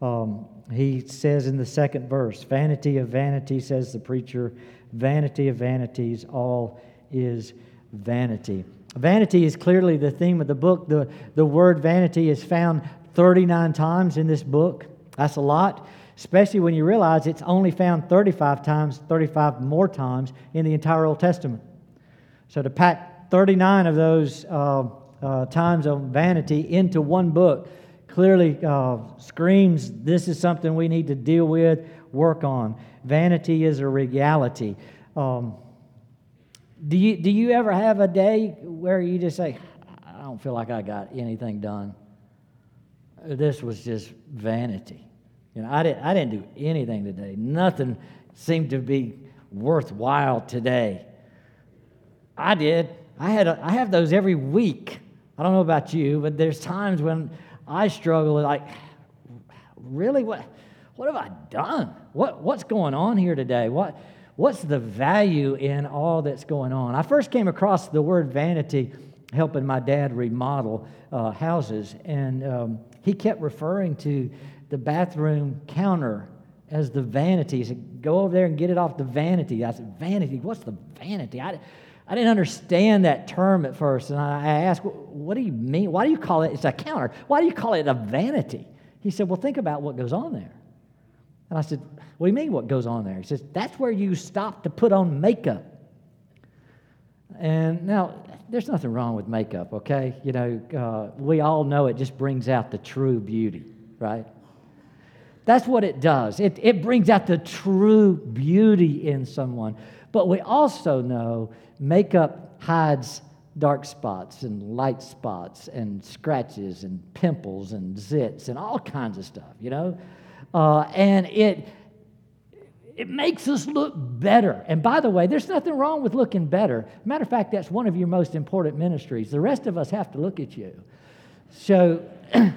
Um, he says in the second verse, Vanity of vanity, says the preacher, vanity of vanities, all is vanity. Vanity is clearly the theme of the book. The, the word vanity is found 39 times in this book. That's a lot, especially when you realize it's only found 35 times, 35 more times in the entire Old Testament. So to pack 39 of those uh, uh, times on vanity into one book clearly uh, screams this is something we need to deal with, work on. Vanity is a reality. Um, do you, do you ever have a day where you just say, I don't feel like I got anything done? This was just vanity. You know, I didn't, I didn't do anything today. Nothing seemed to be worthwhile today. I did. I, had a, I have those every week. I don't know about you, but there's times when I struggle with, like, really? What, what have I done? What, what's going on here today? What, what's the value in all that's going on? I first came across the word vanity helping my dad remodel uh, houses, and um, he kept referring to the bathroom counter as the vanity. He said, Go over there and get it off the vanity. I said, Vanity? What's the vanity? I, I didn't understand that term at first. And I asked, What do you mean? Why do you call it? It's a counter. Why do you call it a vanity? He said, Well, think about what goes on there. And I said, What do you mean, what goes on there? He says, That's where you stop to put on makeup. And now, there's nothing wrong with makeup, okay? You know, uh, we all know it just brings out the true beauty, right? That's what it does. It, it brings out the true beauty in someone. But we also know makeup hides dark spots and light spots and scratches and pimples and zits and all kinds of stuff, you know? Uh, and it, it makes us look better. And by the way, there's nothing wrong with looking better. Matter of fact, that's one of your most important ministries. The rest of us have to look at you. So,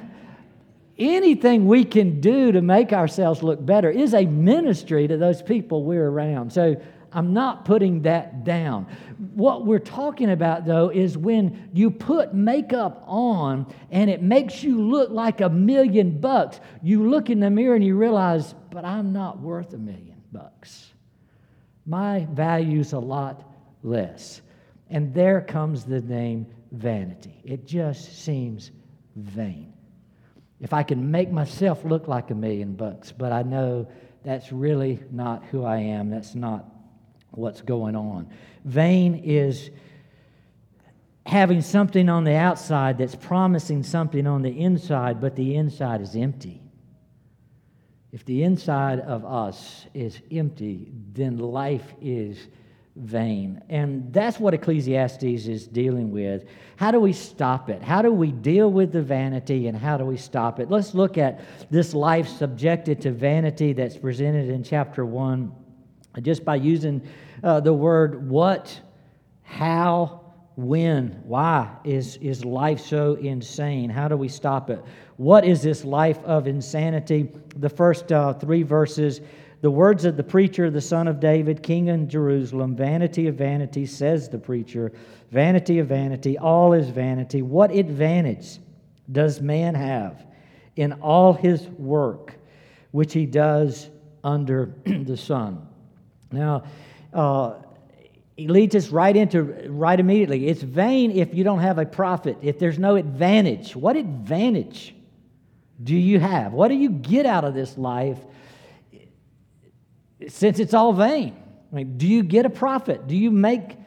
anything we can do to make ourselves look better is a ministry to those people we're around. So, I'm not putting that down. What we're talking about, though, is when you put makeup on and it makes you look like a million bucks, you look in the mirror and you realize, but I'm not worth a million bucks. My value's a lot less. And there comes the name vanity. It just seems vain. If I can make myself look like a million bucks, but I know that's really not who I am, that's not what's going on. Vain is having something on the outside that's promising something on the inside, but the inside is empty. If the inside of us is empty, then life is vain. And that's what Ecclesiastes is dealing with. How do we stop it? How do we deal with the vanity and how do we stop it? Let's look at this life subjected to vanity that's presented in chapter 1 just by using uh, the word what, how, when, why is, is life so insane? How do we stop it? What is this life of insanity? The first uh, three verses the words of the preacher, the son of David, king in Jerusalem vanity of vanity, says the preacher, vanity of vanity, all is vanity. What advantage does man have in all his work which he does under the sun? Now, uh, it leads us right into right immediately. It's vain if you don't have a profit, if there's no advantage. What advantage do you have? What do you get out of this life since it's all vain? I mean, do you get a profit? Do you make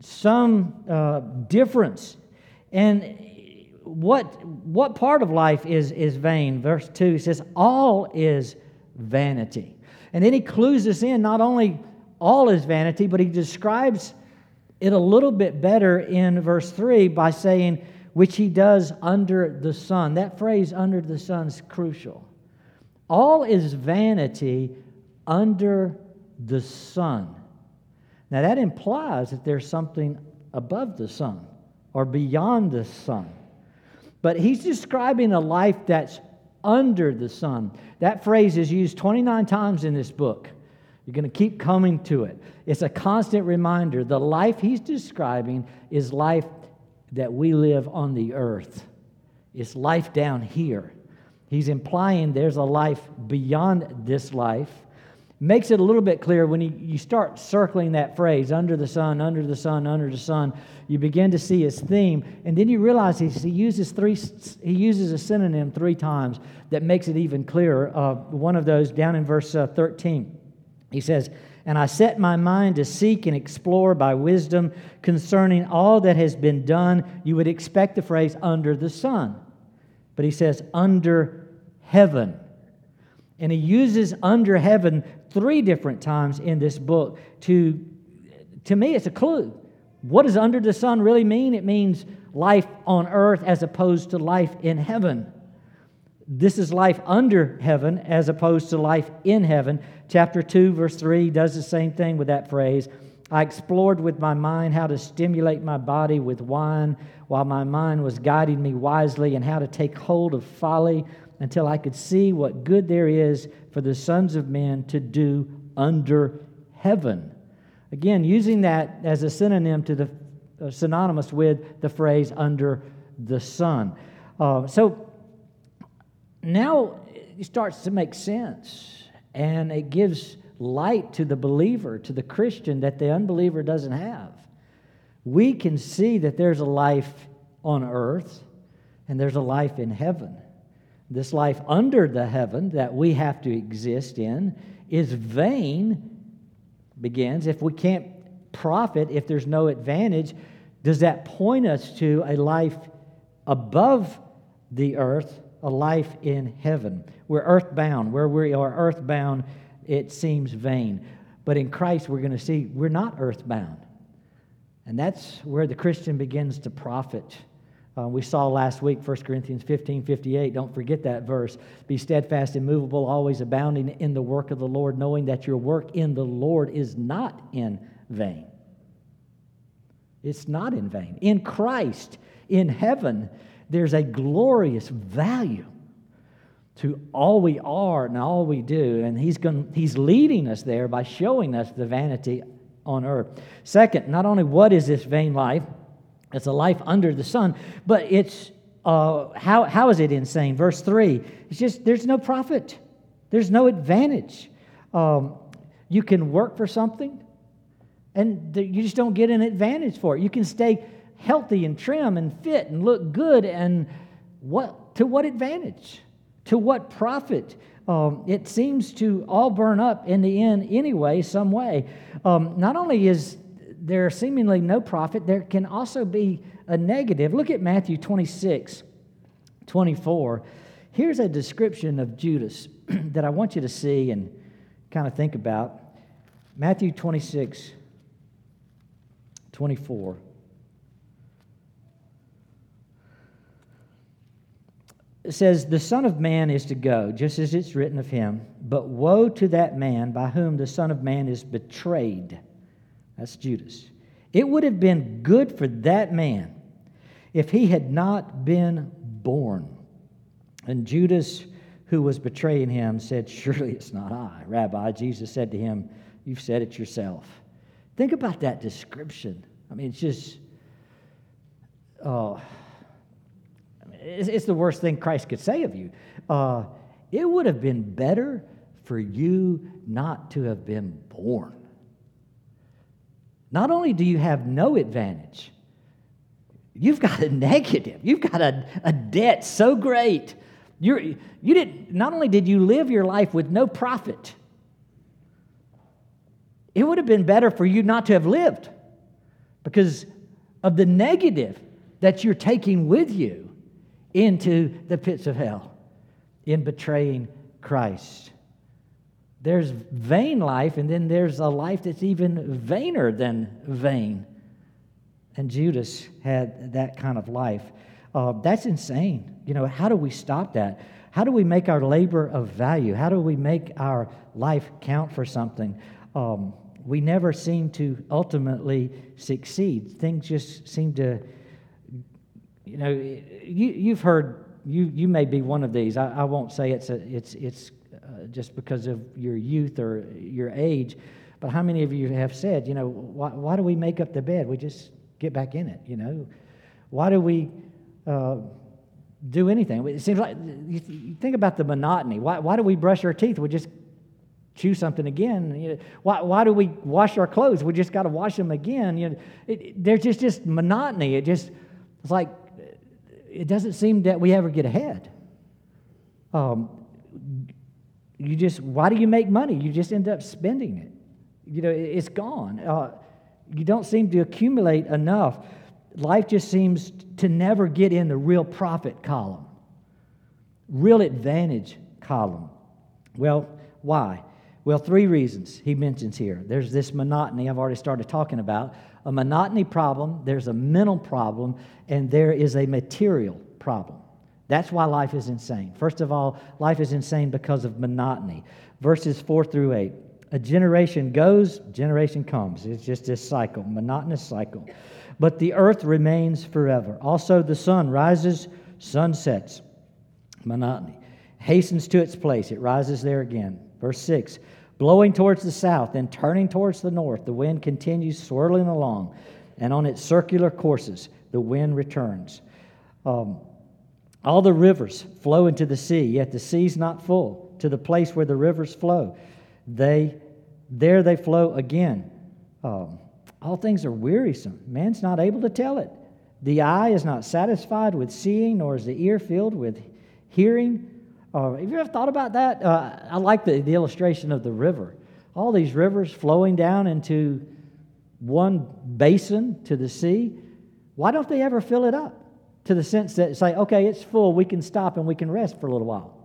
some uh, difference? And what, what part of life is, is vain? Verse 2 says, All is vanity. And then he clues us in not only all is vanity, but he describes it a little bit better in verse 3 by saying, which he does under the sun. That phrase, under the sun, is crucial. All is vanity under the sun. Now, that implies that there's something above the sun or beyond the sun. But he's describing a life that's under the sun. That phrase is used 29 times in this book. You're going to keep coming to it. It's a constant reminder. The life he's describing is life that we live on the earth, it's life down here. He's implying there's a life beyond this life. Makes it a little bit clear when you, you start circling that phrase, under the sun, under the sun, under the sun, you begin to see his theme. And then you realize he, he, uses, three, he uses a synonym three times that makes it even clearer. Uh, one of those down in verse uh, 13. He says, And I set my mind to seek and explore by wisdom concerning all that has been done. You would expect the phrase under the sun. But he says, under heaven. And he uses under heaven three different times in this book to, to me, it's a clue. What does under the sun really mean? It means life on earth as opposed to life in heaven. This is life under heaven as opposed to life in heaven. Chapter 2, verse 3 does the same thing with that phrase. I explored with my mind how to stimulate my body with wine while my mind was guiding me wisely and how to take hold of folly until I could see what good there is for the sons of men to do under heaven. Again, using that as a synonym to the uh, synonymous with the phrase under the sun. Uh, so now it starts to make sense and it gives light to the believer, to the Christian that the unbeliever doesn't have. We can see that there's a life on earth and there's a life in heaven. This life under the heaven that we have to exist in is vain, begins. If we can't profit, if there's no advantage, does that point us to a life above the earth, a life in heaven? We're earthbound. Where we are earthbound, it seems vain. But in Christ, we're going to see we're not earthbound. And that's where the Christian begins to profit. Uh, we saw last week 1 Corinthians 15 58. Don't forget that verse. Be steadfast, immovable, always abounding in the work of the Lord, knowing that your work in the Lord is not in vain. It's not in vain. In Christ, in heaven, there's a glorious value to all we are and all we do. And he's, going, he's leading us there by showing us the vanity on earth. Second, not only what is this vain life, it's a life under the sun, but it's uh, how, how is it insane? Verse 3 it's just there's no profit, there's no advantage. Um, you can work for something, and you just don't get an advantage for it. You can stay healthy and trim and fit and look good, and what to what advantage? To what profit? Um, it seems to all burn up in the end anyway, some way. Um, not only is there seemingly no profit, there can also be a negative. Look at Matthew 26, 24. Here's a description of Judas that I want you to see and kind of think about. Matthew 26, 24. Says, The Son of Man is to go, just as it's written of him. But woe to that man by whom the Son of Man is betrayed. That's Judas. It would have been good for that man if he had not been born. And Judas, who was betraying him, said, Surely it's not I. Rabbi, Jesus said to him, You've said it yourself. Think about that description. I mean, it's just, oh, it's, it's the worst thing Christ could say of you. Uh, it would have been better for you not to have been born. Not only do you have no advantage, you've got a negative. You've got a, a debt so great. You're, you not only did you live your life with no profit, it would have been better for you not to have lived because of the negative that you're taking with you into the pits of hell in betraying Christ. There's vain life, and then there's a life that's even vainer than vain. And Judas had that kind of life. Uh, that's insane. You know, how do we stop that? How do we make our labor of value? How do we make our life count for something? Um, we never seem to ultimately succeed. Things just seem to, you know, you, you've heard, you, you may be one of these. I, I won't say it's, a, it's, it's just because of your youth or your age. But how many of you have said, you know, why, why do we make up the bed? We just get back in it, you know? Why do we uh, do anything. It seems like you think about the monotony. Why, why do we brush our teeth? We just chew something again. You know, why, why do we wash our clothes? We just got to wash them again. You know, it, it, there's just just monotony. It just it's like it doesn't seem that we ever get ahead. Um, you just why do you make money? You just end up spending it. You know, it, it's gone. Uh, you don't seem to accumulate enough life just seems to never get in the real profit column, real advantage column. Well, why? Well, three reasons he mentions here. There's this monotony I've already started talking about, a monotony problem, there's a mental problem, and there is a material problem. That's why life is insane. First of all, life is insane because of monotony. Verses 4 through 8. A generation goes, generation comes. It's just this cycle, monotonous cycle but the earth remains forever. Also, the sun rises, sun sets. Monotony. Hastens to its place, it rises there again. Verse 6 Blowing towards the south and turning towards the north, the wind continues swirling along, and on its circular courses, the wind returns. Um, all the rivers flow into the sea, yet the sea's not full. To the place where the rivers flow, they there they flow again. Um, all things are wearisome. Man's not able to tell it. The eye is not satisfied with seeing, nor is the ear filled with hearing. Uh, have you ever thought about that? Uh, I like the, the illustration of the river. All these rivers flowing down into one basin to the sea. Why don't they ever fill it up to the sense that say, okay, it's full, we can stop and we can rest for a little while?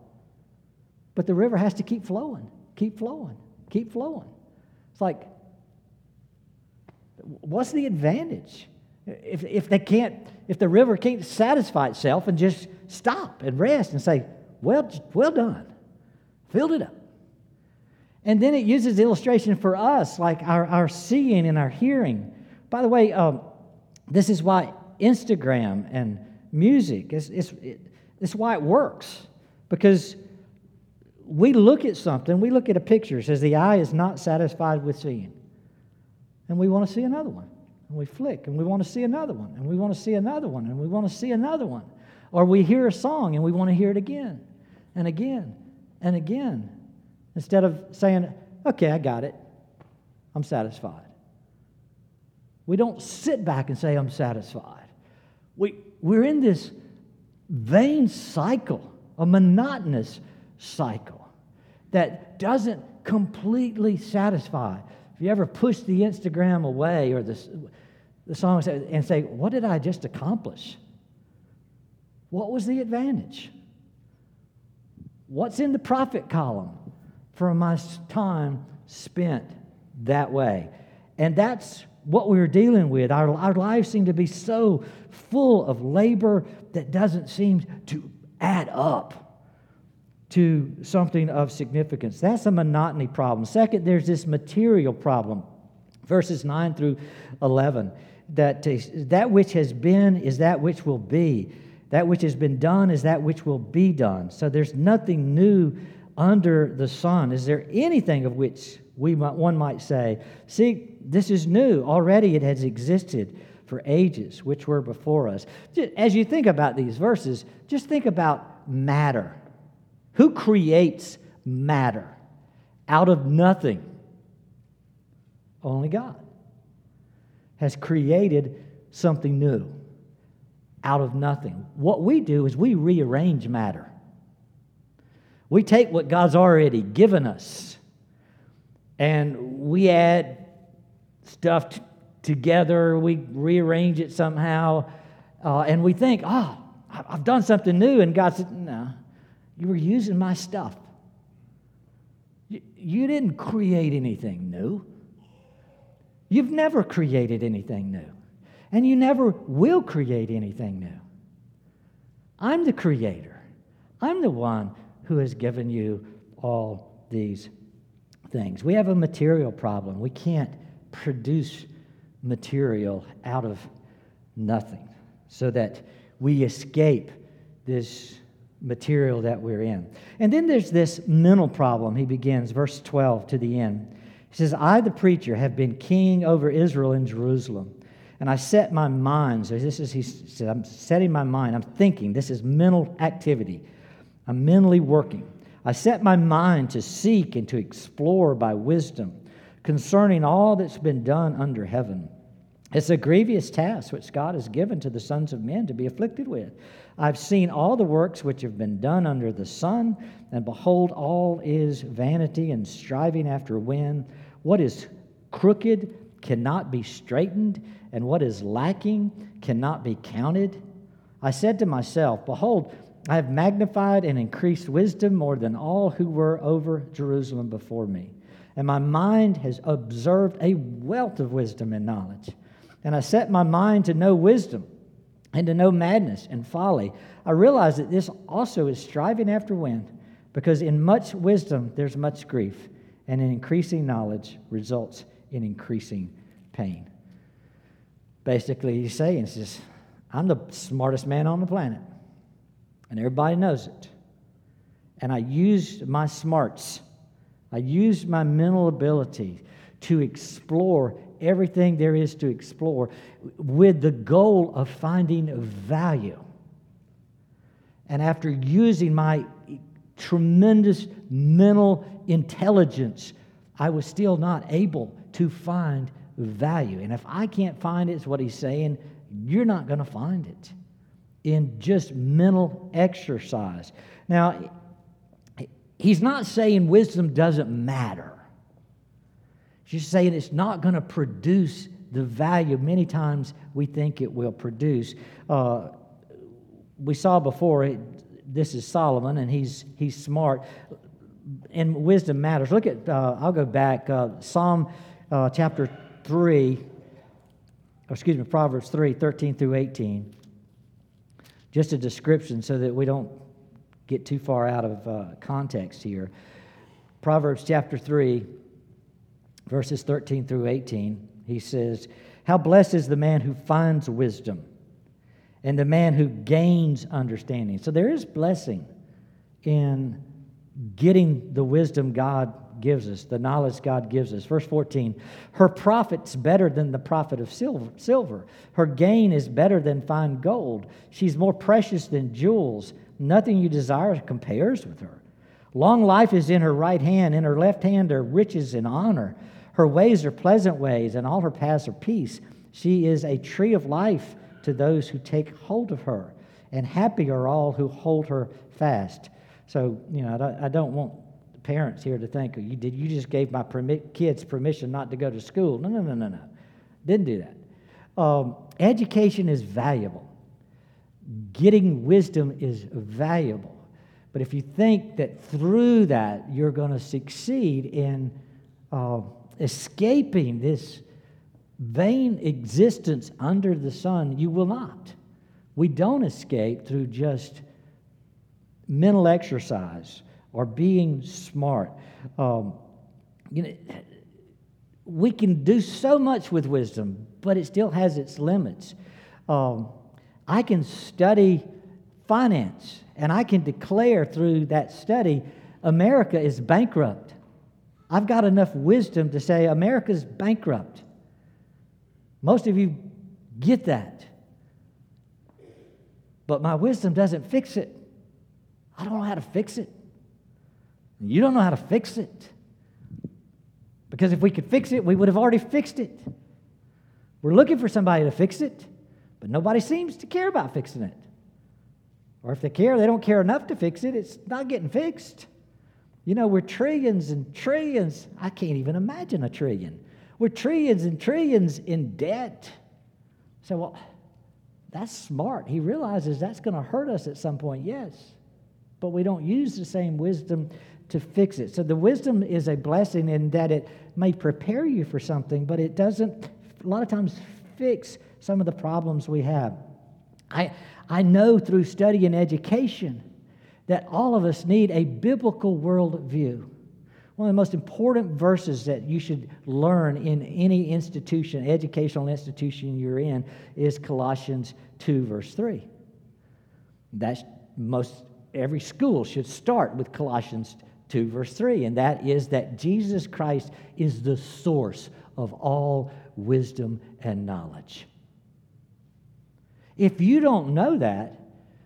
But the river has to keep flowing, keep flowing, keep flowing. It's like what's the advantage? If, if they can't, if the river can't satisfy itself and just stop and rest and say, well, well done, filled it up. And then it uses illustration for us, like our, our seeing and our hearing. By the way, um, this is why Instagram and music, is, is, it's why it works. Because we look at something, we look at a picture, says the eye is not satisfied with seeing and we want to see another one. And we flick and we want to see another one, and we want to see another one, and we want to see another one. Or we hear a song and we want to hear it again and again and again. Instead of saying, okay, I got it, I'm satisfied. We don't sit back and say, I'm satisfied. We, we're in this vain cycle, a monotonous cycle that doesn't completely satisfy. If you ever push the Instagram away or the, the song and say, What did I just accomplish? What was the advantage? What's in the profit column from my time spent that way? And that's what we're dealing with. Our, our lives seem to be so full of labor that doesn't seem to add up to something of significance. That's a monotony problem. Second, there's this material problem. Verses 9 through 11 that, that which has been is that which will be. That which has been done is that which will be done. So there's nothing new under the sun. Is there anything of which we might, one might say, see, this is new. Already it has existed for ages, which were before us. As you think about these verses, just think about matter. Who creates matter out of nothing? Only God has created something new out of nothing. What we do is we rearrange matter. We take what God's already given us and we add stuff t- together, we rearrange it somehow, uh, and we think, oh, I've done something new. And God said, no, you were using my stuff. You, you didn't create anything new. You've never created anything new. And you never will create anything new. I'm the creator. I'm the one who has given you all these things. We have a material problem. We can't produce material out of nothing so that we escape this material that we're in. And then there's this mental problem. He begins, verse 12 to the end. He says, I, the preacher, have been king over Israel in Jerusalem. And I set my mind, so this is, he said, I'm setting my mind, I'm thinking, this is mental activity. I'm mentally working. I set my mind to seek and to explore by wisdom concerning all that's been done under heaven. It's a grievous task which God has given to the sons of men to be afflicted with. I've seen all the works which have been done under the sun, and behold, all is vanity and striving after wind. What is crooked cannot be straightened, and what is lacking cannot be counted. I said to myself, Behold, I have magnified and increased wisdom more than all who were over Jerusalem before me. And my mind has observed a wealth of wisdom and knowledge. And I set my mind to know wisdom and to know madness and folly. I realize that this also is striving after wind, because in much wisdom there's much grief, and in increasing knowledge results in increasing pain. Basically, he's saying, says, I'm the smartest man on the planet, and everybody knows it. And I used my smarts, I used my mental ability to explore everything there is to explore with the goal of finding value. And after using my tremendous mental intelligence, I was still not able to find value. And if I can't find it, it, is what he's saying, you're not going to find it in just mental exercise. Now, he's not saying wisdom doesn't matter. She's saying it's not going to produce the value many times we think it will produce. Uh, we saw before, it, this is Solomon, and he's, he's smart. And wisdom matters. Look at, uh, I'll go back, uh, Psalm uh, chapter 3, or excuse me, Proverbs 3, 13 through 18. Just a description so that we don't get too far out of uh, context here. Proverbs chapter 3, verses 13 through 18, he says, How blessed is the man who finds wisdom and the man who gains understanding. So there is blessing in getting the wisdom God gives us, the knowledge God gives us. Verse 14 Her profit's better than the profit of silver, her gain is better than fine gold. She's more precious than jewels. Nothing you desire compares with her. Long life is in her right hand, in her left hand are riches and honor. Her ways are pleasant ways, and all her paths are peace. She is a tree of life to those who take hold of her, and happy are all who hold her fast. So, you know, I don't want parents here to think, you, did, you just gave my permi- kids permission not to go to school. No, no, no, no, no. Didn't do that. Um, education is valuable, getting wisdom is valuable. But if you think that through that you're going to succeed in uh, escaping this vain existence under the sun, you will not. We don't escape through just mental exercise or being smart. Um, you know, we can do so much with wisdom, but it still has its limits. Um, I can study finance, and I can declare through that study America is bankrupt. I've got enough wisdom to say America's bankrupt. Most of you get that. But my wisdom doesn't fix it. I don't know how to fix it. You don't know how to fix it. Because if we could fix it, we would have already fixed it. We're looking for somebody to fix it, but nobody seems to care about fixing it. Or if they care, they don't care enough to fix it, it's not getting fixed. You know, we're trillions and trillions. I can't even imagine a trillion. We're trillions and trillions in debt. So, well, that's smart. He realizes that's going to hurt us at some point, yes. But we don't use the same wisdom to fix it. So the wisdom is a blessing in that it may prepare you for something, but it doesn't, a lot of times, fix some of the problems we have. I, I know through study and education that all of us need a biblical worldview. One of the most important verses that you should learn in any institution, educational institution you're in, is Colossians 2, verse 3. That's most every school should start with Colossians 2, verse 3, and that is that Jesus Christ is the source of all wisdom and knowledge. If you don't know that,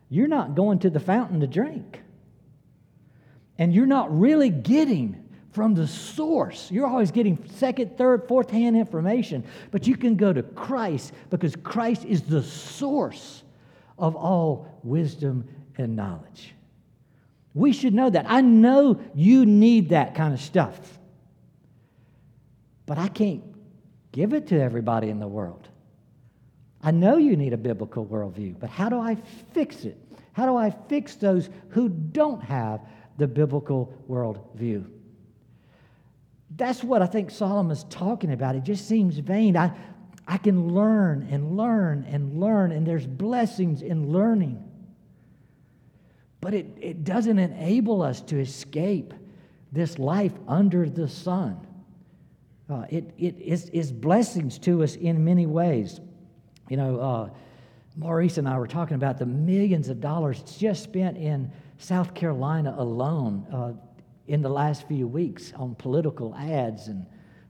you're not going to the fountain to drink. And you're not really getting from the source. You're always getting second, third, fourth hand information, but you can go to Christ because Christ is the source of all wisdom and knowledge. We should know that. I know you need that kind of stuff, but I can't give it to everybody in the world. I know you need a biblical worldview, but how do I fix it? How do I fix those who don't have the biblical worldview? That's what I think Solomon's talking about. It just seems vain. I, I can learn and learn and learn, and there's blessings in learning. But it, it doesn't enable us to escape this life under the sun. Uh, it it is, is blessings to us in many ways. You know, uh, Maurice and I were talking about the millions of dollars just spent in South Carolina alone uh, in the last few weeks on political ads and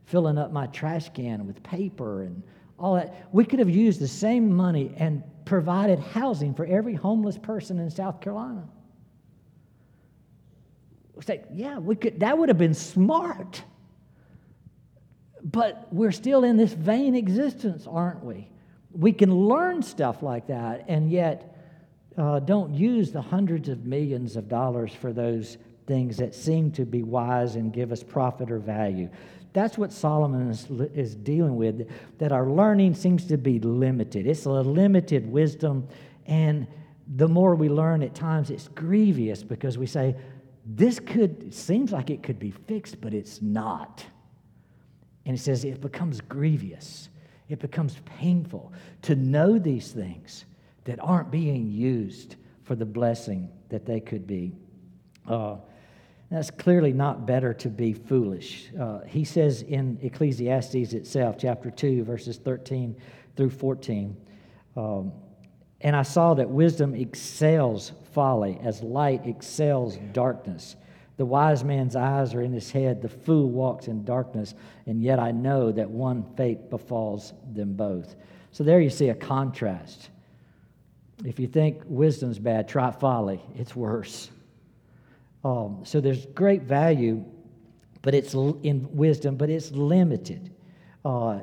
filling up my trash can with paper and all that. We could have used the same money and provided housing for every homeless person in South Carolina. Say, yeah, we could, that would have been smart. But we're still in this vain existence, aren't we? We can learn stuff like that and yet uh, don't use the hundreds of millions of dollars for those things that seem to be wise and give us profit or value. That's what Solomon is, is dealing with, that our learning seems to be limited. It's a limited wisdom, and the more we learn at times, it's grievous because we say, this could, seems like it could be fixed, but it's not. And he says it becomes grievous, it becomes painful to know these things that aren't being used for the blessing that they could be. Uh, that's clearly not better to be foolish. Uh, he says in Ecclesiastes itself, chapter 2, verses 13 through 14, um, and I saw that wisdom excels folly, as light excels darkness. The wise man's eyes are in his head, the fool walks in darkness, and yet I know that one fate befalls them both. So there you see a contrast. If you think wisdom's bad, try folly, it's worse. Um, so there's great value, but it's in wisdom, but it's limited. Uh,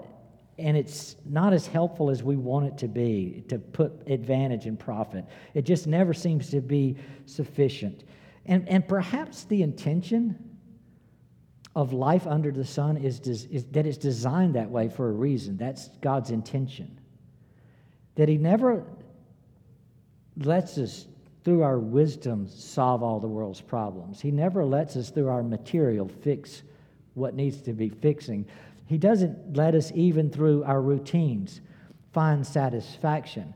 and it's not as helpful as we want it to be to put advantage and profit. It just never seems to be sufficient. And, and perhaps the intention of life under the sun is, is that it's designed that way for a reason. That's God's intention. That He never lets us, through our wisdom, solve all the world's problems. He never lets us, through our material, fix what needs to be fixing. He doesn't let us, even through our routines, find satisfaction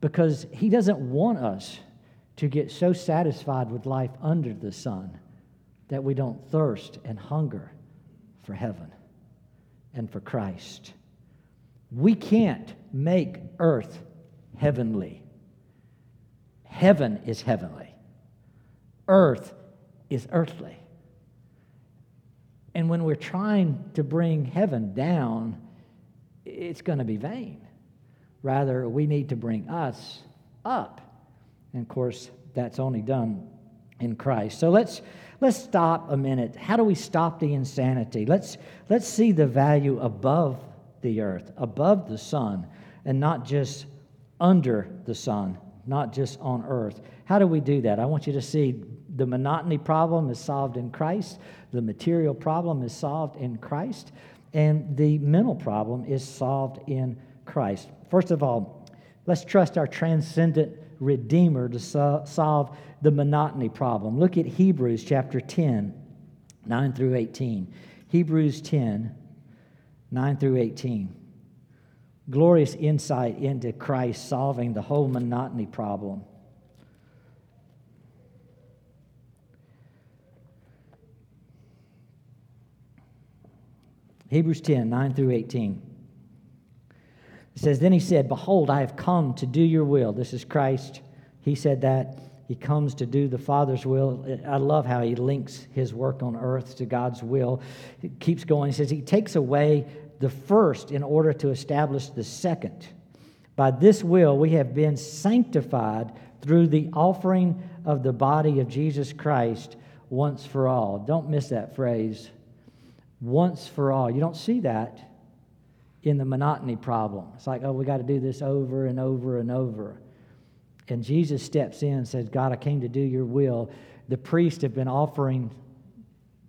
because He doesn't want us to get so satisfied with life under the sun that we don't thirst and hunger for heaven and for Christ. We can't make earth heavenly. Heaven is heavenly, earth is earthly. And when we're trying to bring heaven down, it's going to be vain. Rather, we need to bring us up. And of course, that's only done in Christ. So let's let's stop a minute. How do we stop the insanity? Let's let's see the value above the earth, above the sun, and not just under the sun, not just on earth. How do we do that? I want you to see the monotony problem is solved in Christ, the material problem is solved in Christ, and the mental problem is solved in Christ. First of all, let's trust our transcendent Redeemer to so- solve the monotony problem. Look at Hebrews chapter 10, 9 through 18. Hebrews 10, 9 through 18. Glorious insight into Christ solving the whole monotony problem. Hebrews 10, 9 through 18. It says, Then he said, Behold, I have come to do your will. This is Christ. He said that. He comes to do the Father's will. I love how he links his work on earth to God's will. He keeps going. He says, He takes away the first in order to establish the second. By this will we have been sanctified through the offering of the body of Jesus Christ once for all. Don't miss that phrase. Once for all. You don't see that in the monotony problem. It's like, oh, we got to do this over and over and over. And Jesus steps in and says, God, I came to do your will. The priests have been offering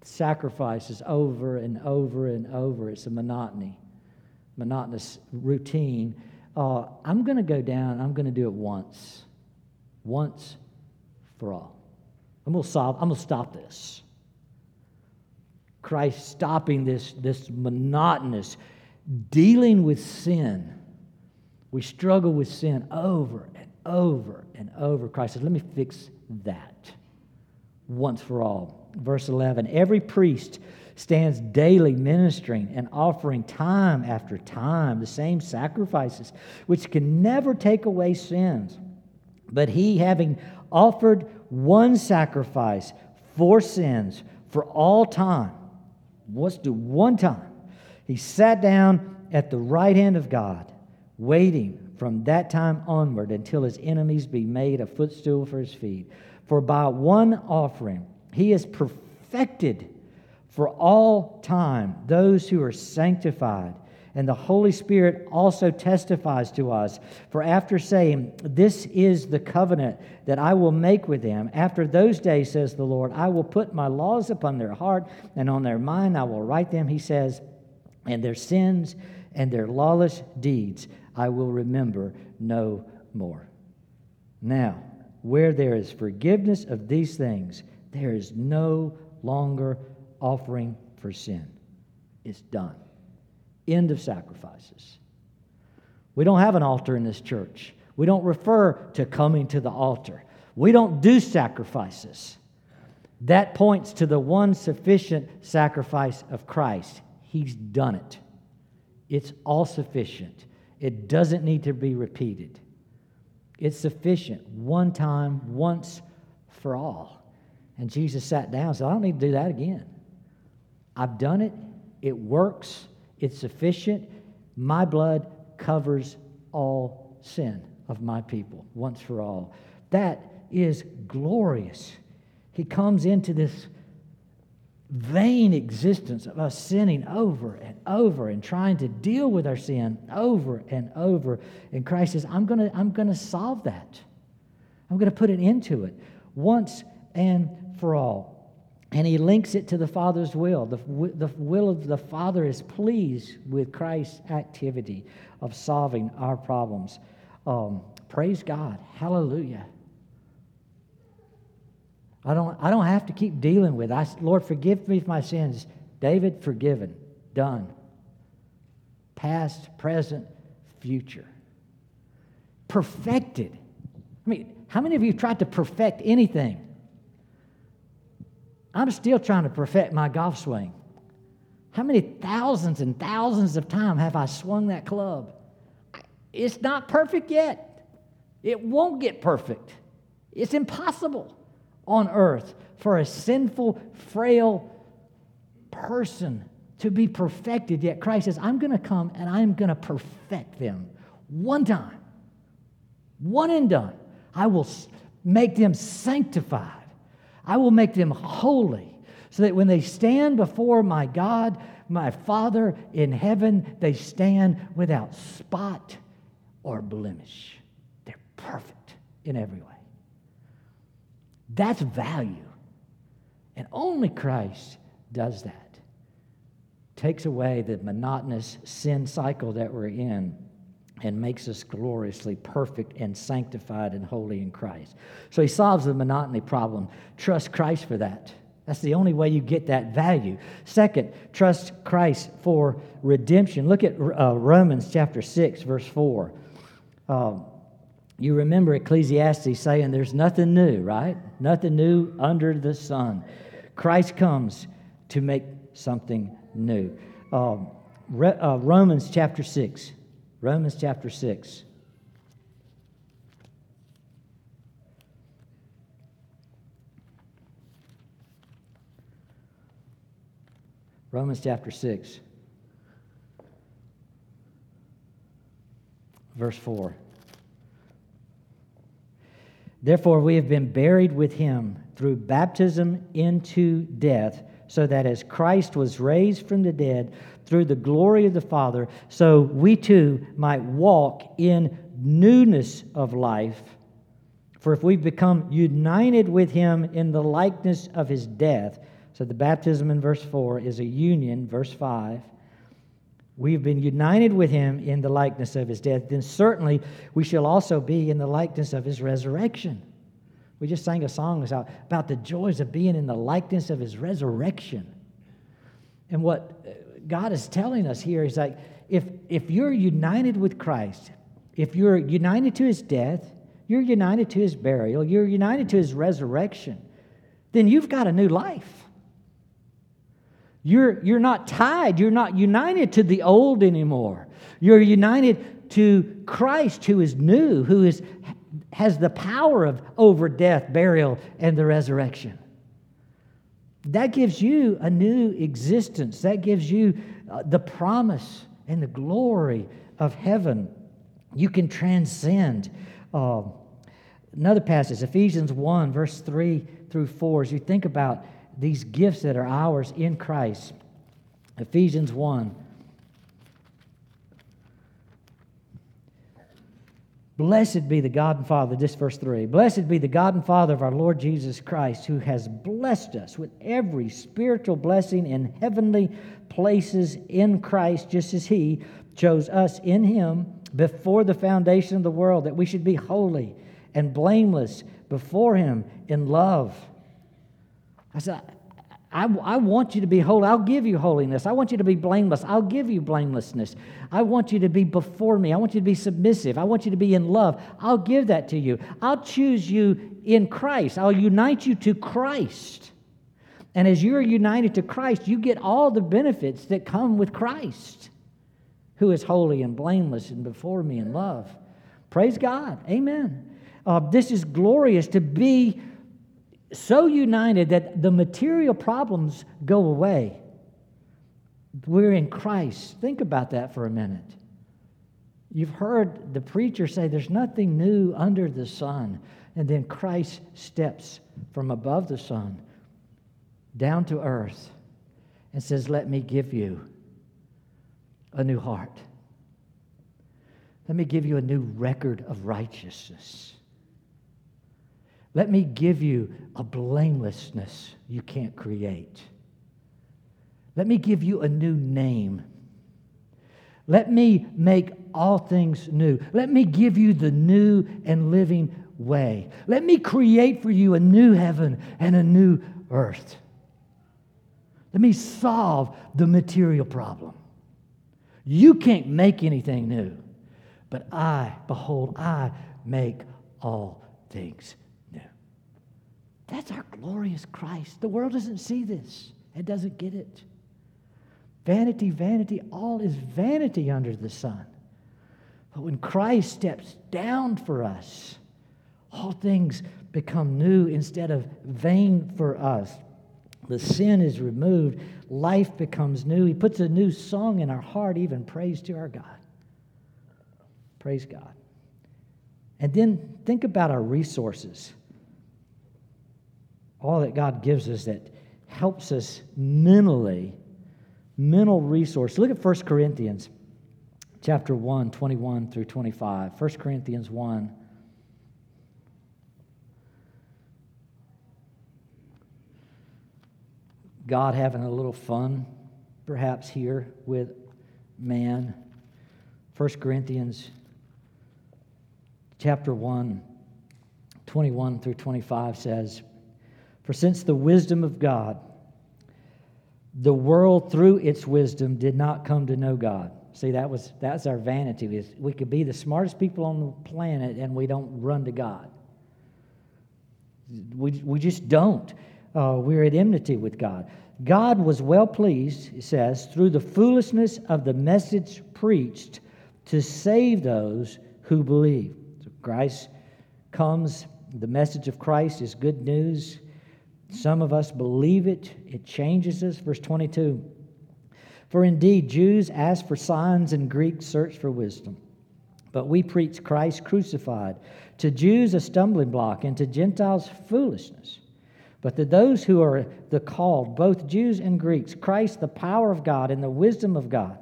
sacrifices over and over and over. It's a monotony, monotonous routine. Uh, I'm going to go down, I'm going to do it once. Once for all. I'm going to solve, I'm going to stop this. Christ stopping this, this monotonous dealing with sin. We struggle with sin over and over and over. Christ says, Let me fix that once for all. Verse 11 Every priest stands daily ministering and offering time after time the same sacrifices, which can never take away sins. But he, having offered one sacrifice for sins for all time, what's do one time? He sat down at the right hand of God, waiting from that time onward until his enemies be made a footstool for his feet. For by one offering he has perfected for all time those who are sanctified. And the Holy Spirit also testifies to us. For after saying, This is the covenant that I will make with them, after those days, says the Lord, I will put my laws upon their heart, and on their mind I will write them, he says, and their sins and their lawless deeds I will remember no more. Now, where there is forgiveness of these things, there is no longer offering for sin. It's done. End of sacrifices. We don't have an altar in this church. We don't refer to coming to the altar. We don't do sacrifices. That points to the one sufficient sacrifice of Christ. He's done it. It's all sufficient. It doesn't need to be repeated. It's sufficient one time, once for all. And Jesus sat down and said, I don't need to do that again. I've done it. It works. It's sufficient. My blood covers all sin of my people once for all. That is glorious. He comes into this vain existence of us sinning over and over and trying to deal with our sin over and over. And Christ says, I'm going to I'm going to solve that. I'm going to put an end to it once and for all. And he links it to the Father's will. The, the will of the Father is pleased with Christ's activity of solving our problems. Um, praise God. Hallelujah. I don't, I don't have to keep dealing with it. Lord, forgive me for my sins. David, forgiven. Done. Past, present, future. Perfected. I mean, how many of you tried to perfect anything? I'm still trying to perfect my golf swing. How many thousands and thousands of times have I swung that club? It's not perfect yet. It won't get perfect. It's impossible on earth for a sinful, frail person to be perfected. Yet Christ says, I'm going to come and I'm going to perfect them one time, one and done. I will make them sanctified, I will make them holy. So that when they stand before my God, my Father in heaven, they stand without spot or blemish. They're perfect in every way. That's value. And only Christ does that. Takes away the monotonous sin cycle that we're in and makes us gloriously perfect and sanctified and holy in Christ. So he solves the monotony problem. Trust Christ for that. That's the only way you get that value. Second, trust Christ for redemption. Look at uh, Romans chapter 6, verse 4. Um, you remember Ecclesiastes saying there's nothing new, right? Nothing new under the sun. Christ comes to make something new. Um, Re- uh, Romans chapter 6. Romans chapter 6. Romans chapter 6. verse 4. Therefore, we have been buried with him through baptism into death, so that as Christ was raised from the dead through the glory of the Father, so we too might walk in newness of life. For if we've become united with him in the likeness of his death, so the baptism in verse 4 is a union, verse 5. We've been united with him in the likeness of his death, then certainly we shall also be in the likeness of his resurrection. We just sang a song about the joys of being in the likeness of his resurrection. And what God is telling us here, He's like, if, if you're united with Christ, if you're united to his death, you're united to his burial, you're united to his resurrection, then you've got a new life. You're, you're not tied, you're not united to the old anymore. You're united to Christ who is new, who is, has the power of over death, burial, and the resurrection. That gives you a new existence. That gives you uh, the promise and the glory of heaven. You can transcend. Uh, another passage, Ephesians 1, verse 3 through 4, as you think about these gifts that are ours in Christ. Ephesians 1. Blessed be the God and Father, this verse 3. Blessed be the God and Father of our Lord Jesus Christ, who has blessed us with every spiritual blessing in heavenly places in Christ, just as He chose us in Him before the foundation of the world, that we should be holy and blameless before Him in love. I said, I, I want you to be holy. I'll give you holiness. I want you to be blameless. I'll give you blamelessness. I want you to be before me. I want you to be submissive. I want you to be in love. I'll give that to you. I'll choose you in Christ. I'll unite you to Christ. And as you're united to Christ, you get all the benefits that come with Christ who is holy and blameless and before me in love. Praise God. Amen. Uh, this is glorious to be so united that the material problems go away. We're in Christ. Think about that for a minute. You've heard the preacher say there's nothing new under the sun. And then Christ steps from above the sun down to earth and says, Let me give you a new heart. Let me give you a new record of righteousness. Let me give you a blamelessness you can't create. Let me give you a new name. Let me make all things new. Let me give you the new and living way. Let me create for you a new heaven and a new earth. Let me solve the material problem. You can't make anything new, but I, behold, I make all things. That's our glorious Christ. The world doesn't see this, it doesn't get it. Vanity, vanity, all is vanity under the sun. But when Christ steps down for us, all things become new instead of vain for us. The sin is removed, life becomes new. He puts a new song in our heart, even praise to our God. Praise God. And then think about our resources. All that God gives us that helps us mentally, mental resource. Look at 1 Corinthians chapter 1, 21 through 25. 1 Corinthians 1. God having a little fun, perhaps, here with man. 1 Corinthians chapter 1, 21 through 25 says, For since the wisdom of God, the world through its wisdom did not come to know God. See, that was that's our vanity. Is We could be the smartest people on the planet and we don't run to God. We, we just don't uh, we're at enmity with God. God was well pleased, it says, through the foolishness of the message preached to save those who believe. So Christ comes, the message of Christ is good news. Some of us believe it, it changes us. Verse 22 For indeed, Jews ask for signs and Greeks search for wisdom. But we preach Christ crucified, to Jews a stumbling block, and to Gentiles foolishness. But to those who are the called, both Jews and Greeks, Christ the power of God and the wisdom of God.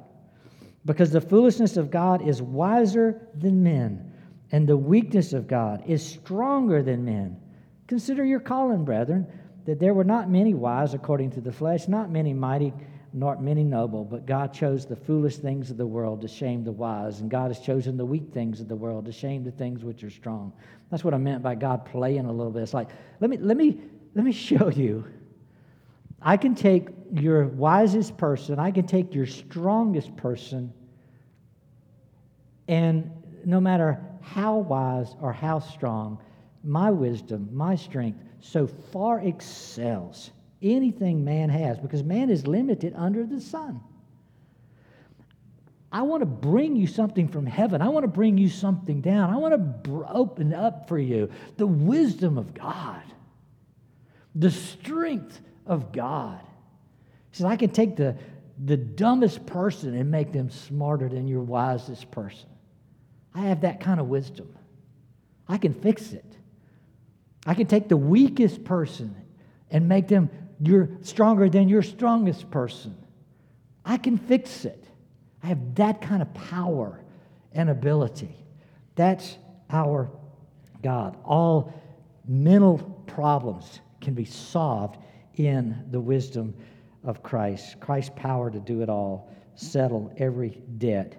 Because the foolishness of God is wiser than men, and the weakness of God is stronger than men. Consider your calling, brethren, that there were not many wise according to the flesh, not many mighty not many noble, but God chose the foolish things of the world to shame the wise, and God has chosen the weak things of the world to shame the things which are strong. That's what I meant by God playing a little bit. It's like, let me, let me, let me show you. I can take your wisest person, I can take your strongest person, and no matter how wise or how strong, my wisdom, my strength so far excels anything man has because man is limited under the sun. I want to bring you something from heaven. I want to bring you something down. I want to open up for you the wisdom of God, the strength of God. He says, I can take the, the dumbest person and make them smarter than your wisest person. I have that kind of wisdom. I can fix it. I can take the weakest person and make them you're stronger than your strongest person. I can fix it. I have that kind of power and ability. That's our God. All mental problems can be solved in the wisdom of Christ. Christ's power to do it all, settle every debt,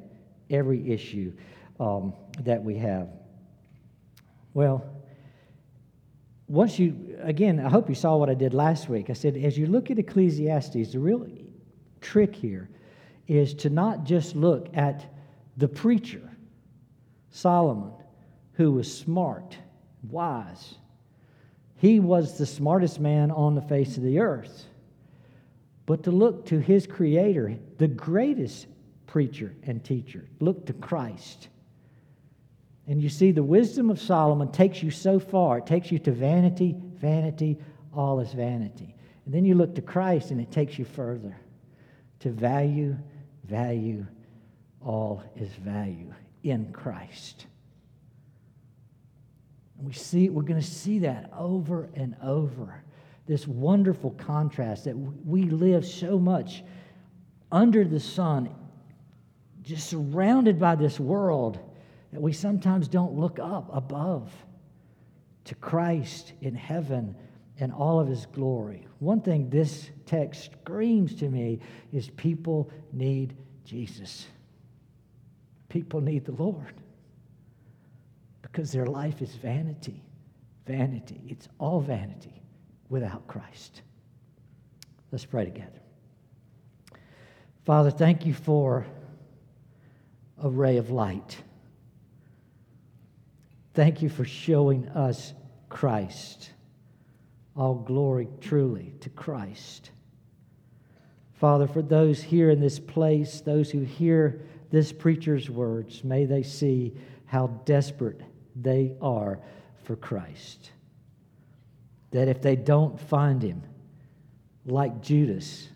every issue um, that we have. Well, once you, again, I hope you saw what I did last week. I said, as you look at Ecclesiastes, the real trick here is to not just look at the preacher, Solomon, who was smart, wise. He was the smartest man on the face of the earth. But to look to his creator, the greatest preacher and teacher, look to Christ and you see, the wisdom of Solomon takes you so far. It takes you to vanity, vanity, all is vanity. And then you look to Christ and it takes you further to value, value, all is value in Christ. And we see, we're going to see that over and over. This wonderful contrast that we live so much under the sun, just surrounded by this world that we sometimes don't look up above to Christ in heaven and all of his glory. One thing this text screams to me is people need Jesus. People need the Lord because their life is vanity. Vanity. It's all vanity without Christ. Let's pray together. Father, thank you for a ray of light. Thank you for showing us Christ. All glory truly to Christ. Father, for those here in this place, those who hear this preacher's words, may they see how desperate they are for Christ. That if they don't find him, like Judas,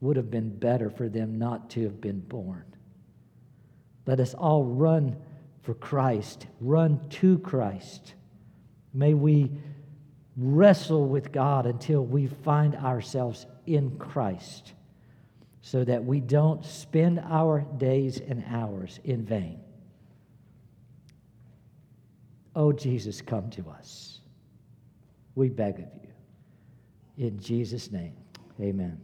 would have been better for them not to have been born. Let us all run for Christ, run to Christ. May we wrestle with God until we find ourselves in Christ so that we don't spend our days and hours in vain. Oh, Jesus, come to us. We beg of you. In Jesus' name, amen.